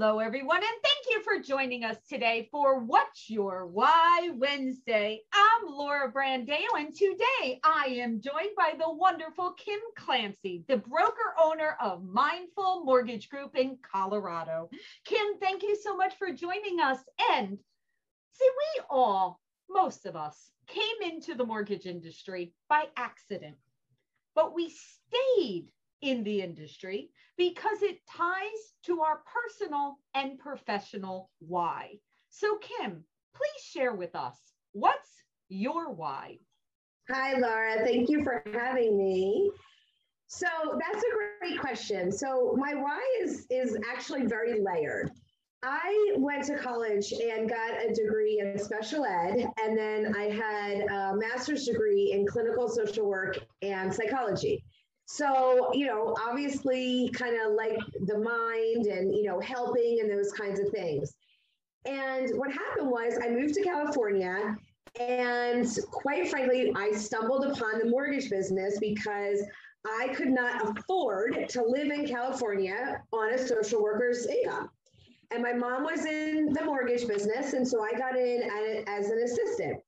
Hello, everyone, and thank you for joining us today for What's Your Why Wednesday. I'm Laura Brandeo, and today I am joined by the wonderful Kim Clancy, the broker owner of Mindful Mortgage Group in Colorado. Kim, thank you so much for joining us. And see, we all, most of us, came into the mortgage industry by accident, but we stayed in the industry because it ties to our personal and professional why. So, Kim, please share with us what's your why? Hi, Laura. Thank you for having me. So that's a great question. So my why is is actually very layered. I went to college and got a degree in special ed, and then I had a master's degree in clinical social work and psychology. So, you know, obviously kind of like the mind and, you know, helping and those kinds of things. And what happened was I moved to California and quite frankly, I stumbled upon the mortgage business because I could not afford to live in California on a social worker's income. And my mom was in the mortgage business. And so I got in as an assistant.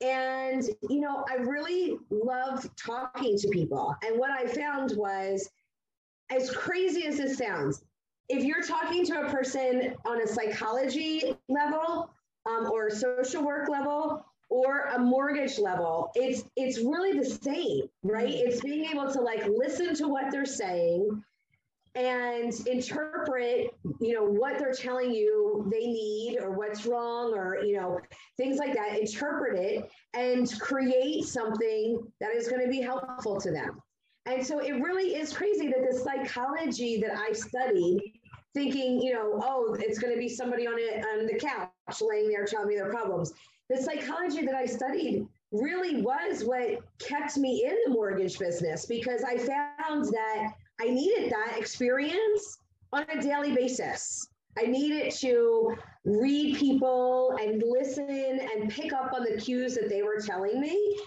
And, you know, I really love talking to people. And what I found was, as crazy as this sounds, if you're talking to a person on a psychology level um, or social work level or a mortgage level, it's it's really the same, right? Mm-hmm. It's being able to like listen to what they're saying and interpret you know what they're telling you they need or what's wrong or you know things like that interpret it and create something that is going to be helpful to them. And so it really is crazy that the psychology that i studied thinking you know oh it's going to be somebody on it on the couch laying there telling me their problems. The psychology that i studied really was what kept me in the mortgage business because i found that I needed that experience on a daily basis. I needed to read people and listen and pick up on the cues that they were telling me.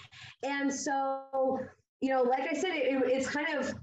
And so, you know, like I said, it, it's kind of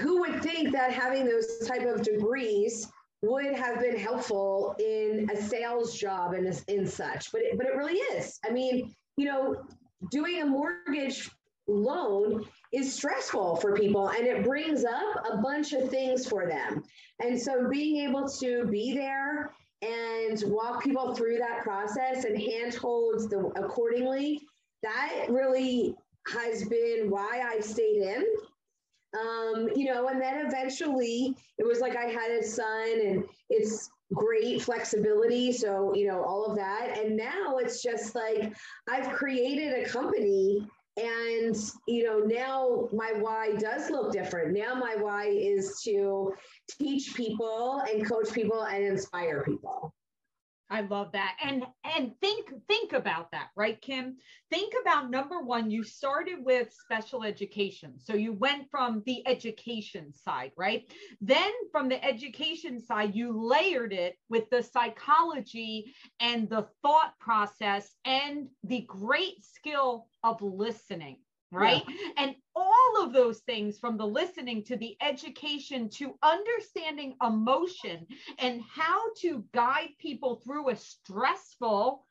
who would think that having those type of degrees would have been helpful in a sales job and in such, but it, but it really is. I mean, you know, doing a mortgage loan is stressful for people and it brings up a bunch of things for them. And so being able to be there and walk people through that process and handhold the accordingly, that really has been why I stayed in. Um, you know, and then eventually it was like I had a son and it's great flexibility. So, you know, all of that. And now it's just like I've created a company and you know now my why does look different. Now my why is to teach people and coach people and inspire people I love that. And and think think about that, right Kim? Think about number 1, you started with special education. So you went from the education side, right? Then from the education side you layered it with the psychology and the thought process and the great skill of listening right? Yeah. And all of those things from the listening to the education to understanding emotion and how to guide people through a stressful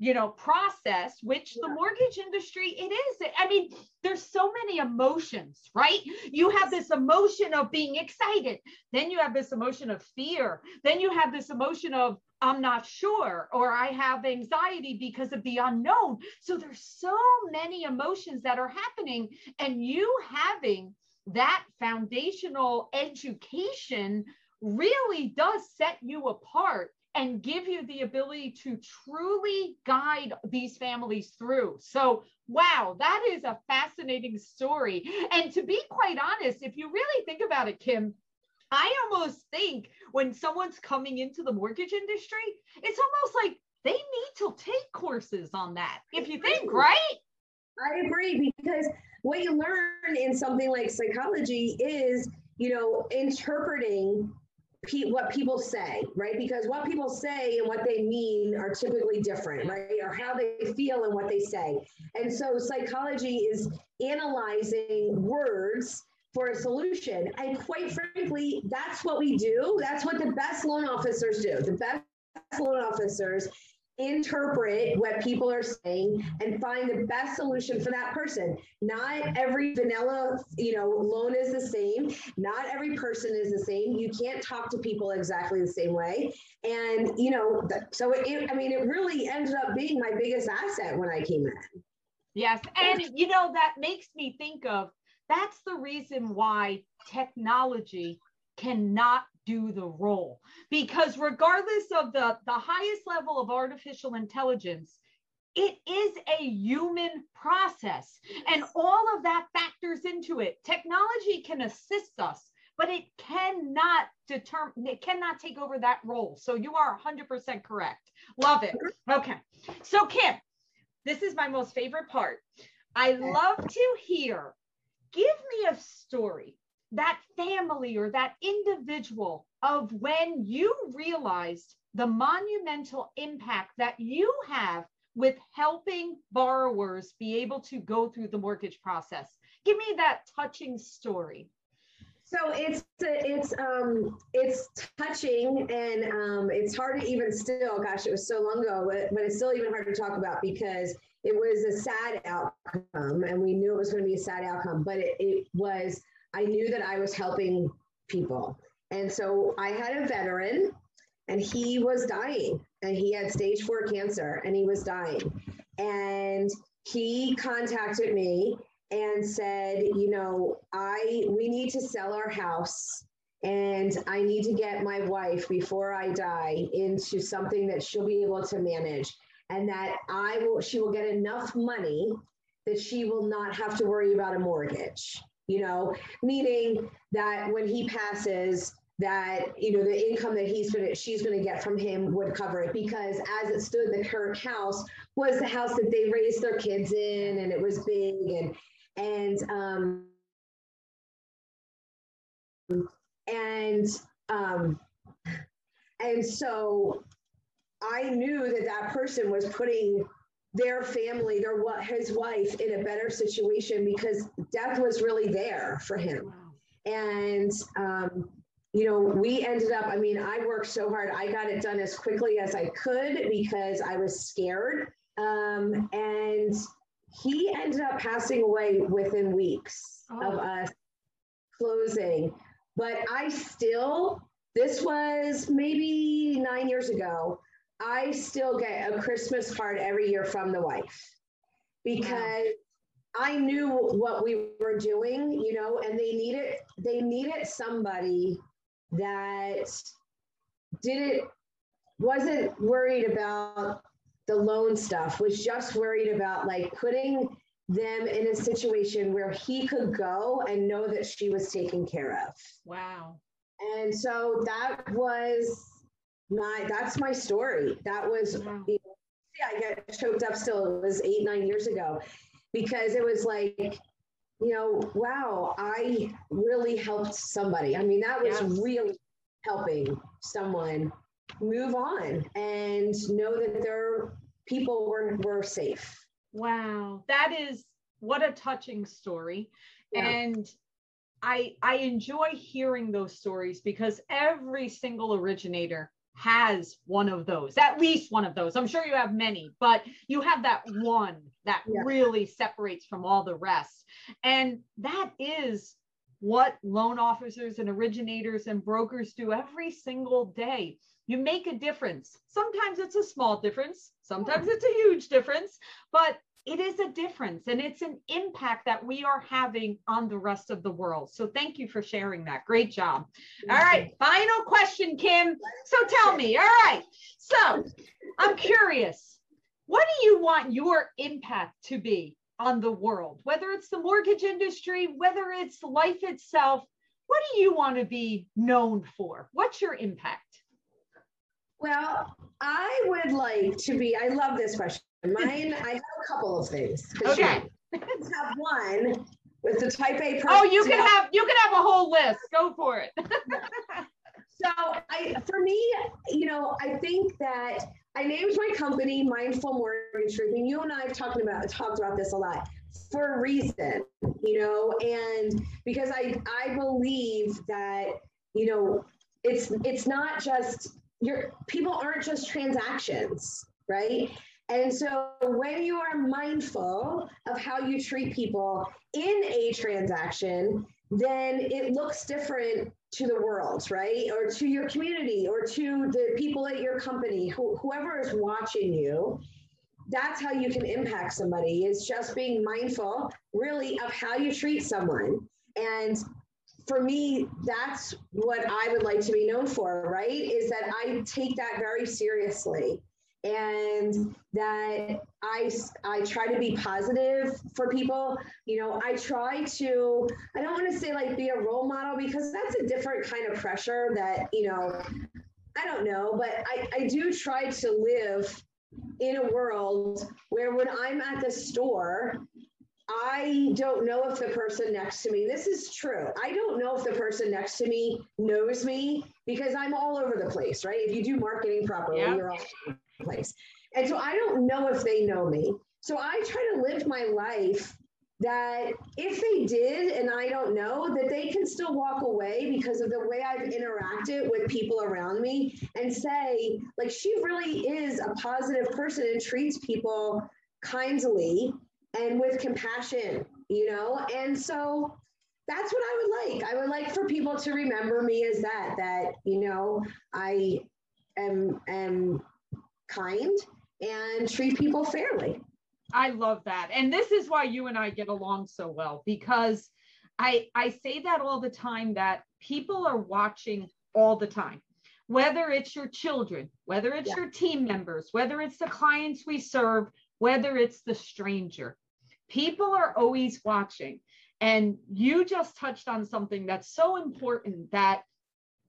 you know process which the mortgage industry it is. I mean there's so many emotions right? You have this emotion of being excited. Then you have this emotion of fear. Then you have this emotion of i'm not sure or i have anxiety because of the unknown so there's so many emotions that are happening and you having that foundational education really does set you apart and give you the ability to truly guide these families through. So, wow, that is a fascinating story. And to be quite honest, if you really think about it, Kim, I almost think when someone's coming into the mortgage industry, it's almost like they need to take courses on that. If you think, right? I agree because what you learn in something like psychology is, you know, interpreting pe- what people say, right? Because what people say and what they mean are typically different, right? Or how they feel and what they say. And so psychology is analyzing words for a solution. And quite frankly, that's what we do. That's what the best loan officers do. The best loan officers interpret what people are saying and find the best solution for that person not every vanilla you know loan is the same not every person is the same you can't talk to people exactly the same way and you know so it, i mean it really ended up being my biggest asset when i came in yes and you know that makes me think of that's the reason why technology cannot do the role because regardless of the, the highest level of artificial intelligence, it is a human process and all of that factors into it. Technology can assist us, but it cannot determine, it cannot take over that role. So you are 100% correct. Love it. Okay. So, Kim, this is my most favorite part. I love to hear, give me a story that family or that individual of when you realized the monumental impact that you have with helping borrowers be able to go through the mortgage process. Give me that touching story. So it's it's um it's touching and um it's hard to even still gosh it was so long ago but, but it's still even hard to talk about because it was a sad outcome and we knew it was going to be a sad outcome but it, it was I knew that I was helping people. And so I had a veteran and he was dying and he had stage four cancer and he was dying. And he contacted me and said, you know, I we need to sell our house and I need to get my wife before I die into something that she'll be able to manage and that I will she will get enough money that she will not have to worry about a mortgage you know, meaning that when he passes, that you know the income that he's gonna she's gonna get from him would cover it because as it stood the current house was the house that they raised their kids in and it was big and and um and um and so i knew that that person was putting their family, their what his wife in a better situation because death was really there for him. And um, you know, we ended up, I mean, I worked so hard. I got it done as quickly as I could because I was scared. Um, and he ended up passing away within weeks oh. of us closing. But I still, this was maybe nine years ago. I still get a Christmas card every year from the wife because I knew what we were doing, you know, and they needed they needed somebody that didn't wasn't worried about the loan stuff, was just worried about like putting them in a situation where he could go and know that she was taken care of. Wow. And so that was my that's my story. That was you know, yeah, I get choked up still. It was eight, nine years ago. Because it was like, you know, wow, I really helped somebody. I mean, that was really helping someone move on and know that their people were were safe. Wow. That is what a touching story. Yeah. And I I enjoy hearing those stories because every single originator has one of those, at least one of those. I'm sure you have many, but you have that one that yeah. really separates from all the rest. And that is what loan officers and originators and brokers do every single day. You make a difference. Sometimes it's a small difference, sometimes it's a huge difference, but it is a difference and it's an impact that we are having on the rest of the world. So thank you for sharing that. Great job. All right, final question, Kim. So tell me, all right. So I'm curious, what do you want your impact to be on the world? Whether it's the mortgage industry, whether it's life itself, what do you want to be known for? What's your impact? Well, I would like to be, I love this question. Mine, I have a couple of things. Okay. have one with the type A. person. Oh, you can have you can have a whole list. Go for it. so I, for me, you know, I think that I named my company Mindful Mortgage Group, and you and I have talked about talked about this a lot. for a reason, you know, and because I I believe that, you know, it's it's not just your people aren't just transactions, right? And so when you are mindful of how you treat people in a transaction, then it looks different to the world, right? Or to your community or to the people at your company, wh- whoever is watching you. That's how you can impact somebody is just being mindful really of how you treat someone. And for me, that's what I would like to be known for, right? Is that I take that very seriously and that I I try to be positive for people. You know, I try to I don't want to say like be a role model because that's a different kind of pressure that, you know, I don't know, but I, I do try to live in a world where when I'm at the store, I don't know if the person next to me, this is true. I don't know if the person next to me knows me because I'm all over the place, right? If you do marketing properly, yeah. you're all place. And so I don't know if they know me. So I try to live my life that if they did and I don't know, that they can still walk away because of the way I've interacted with people around me and say, like, she really is a positive person and treats people kindly and with compassion, you know? And so that's what I would like. I would like for people to remember me as that, that, you know, I am am kind and treat people fairly. I love that. And this is why you and I get along so well because I I say that all the time that people are watching all the time. Whether it's your children, whether it's yeah. your team members, whether it's the clients we serve, whether it's the stranger. People are always watching. And you just touched on something that's so important that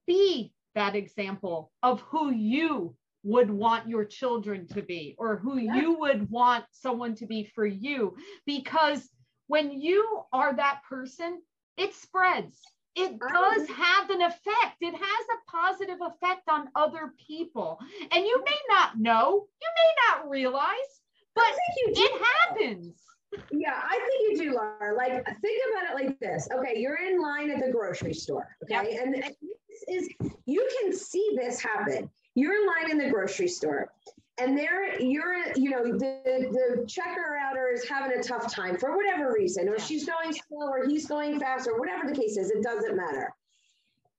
be that example of who you would want your children to be or who yeah. you would want someone to be for you. Because when you are that person, it spreads. It oh. does have an effect. It has a positive effect on other people. And you may not know, you may not realize, but it happens. Yeah, I think you do, Laura. Like, think about it like this. Okay, you're in line at the grocery store. Okay, yep. and, and is you can see this happen. You're in line in the grocery store, and there you're, you know, the the checker outer is having a tough time for whatever reason, or she's going slow, or he's going fast, or whatever the case is. It doesn't matter.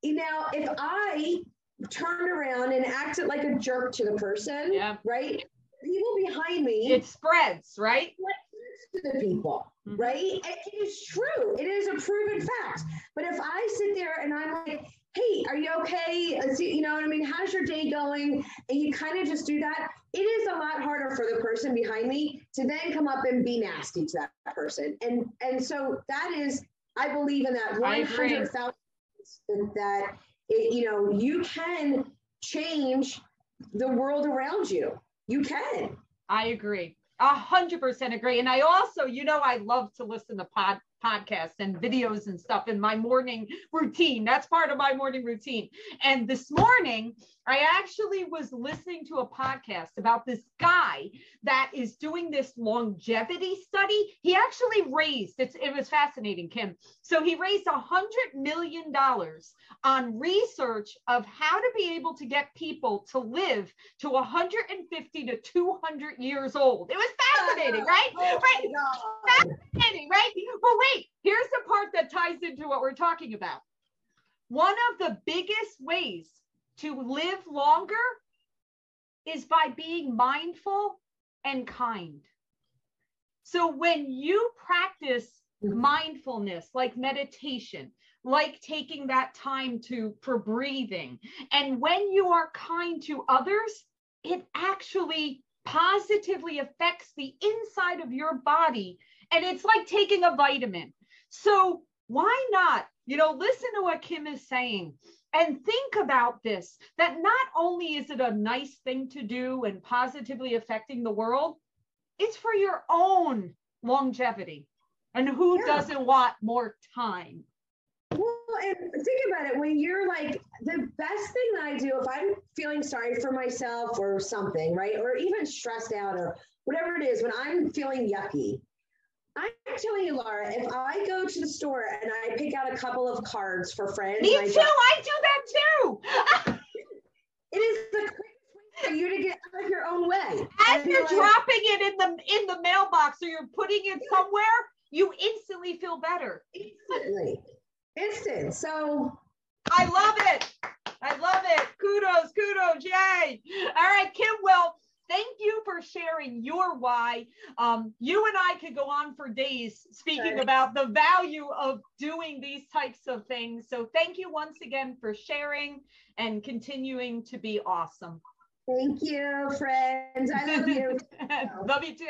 Now, if I turned around and acted like a jerk to the person, yeah. right? people behind me. It spreads, right? To the people, mm-hmm. right? It, it is true. It is a proven fact. But if I sit there and I'm like, hey, are you okay? You know what I mean? How's your day going? And you kind of just do that. It is a lot harder for the person behind me to then come up and be nasty to that person. And and so that is, I believe in that one hundred thousand that it, you know you can change the world around you. You can. I agree. A hundred percent agree. And I also, you know, I love to listen to pod podcasts and videos and stuff in my morning routine. That's part of my morning routine. And this morning, I actually was listening to a podcast about this guy that is doing this longevity study. He actually raised it's it was fascinating, Kim. So he raised a hundred million dollars on research of how to be able to get people to live to 150 to 200 years old. It was fascinating, right? Oh right. Fascinating, right? But wait, here's the part that ties into what we're talking about. One of the biggest ways to live longer is by being mindful and kind. So when you practice mindfulness, like meditation, like taking that time to for breathing, and when you are kind to others, it actually positively affects the inside of your body. And it's like taking a vitamin. So why not? You know, listen to what Kim is saying and think about this that not only is it a nice thing to do and positively affecting the world, it's for your own longevity. And who yeah. doesn't want more time? Well, and think about it when you're like, the best thing that I do if I'm feeling sorry for myself or something, right? Or even stressed out or whatever it is, when I'm feeling yucky, I'm telling you, Laura, if I go to the store and I pick out a couple of cards for friends, Me I too. go- I do that too. it is the quickest way for you to get out of your own way. As you're like, dropping it in the in the mailbox or you're putting it somewhere, you instantly feel better. instantly, instant. So I love it. I love it. Kudos, kudos, yay. All right, Kim Will, thank you for sharing your why. Um, you and I could go on for days speaking about the value of doing these types of things. So thank you once again for sharing and continuing to be awesome. thank you, friends. I love you. love you too.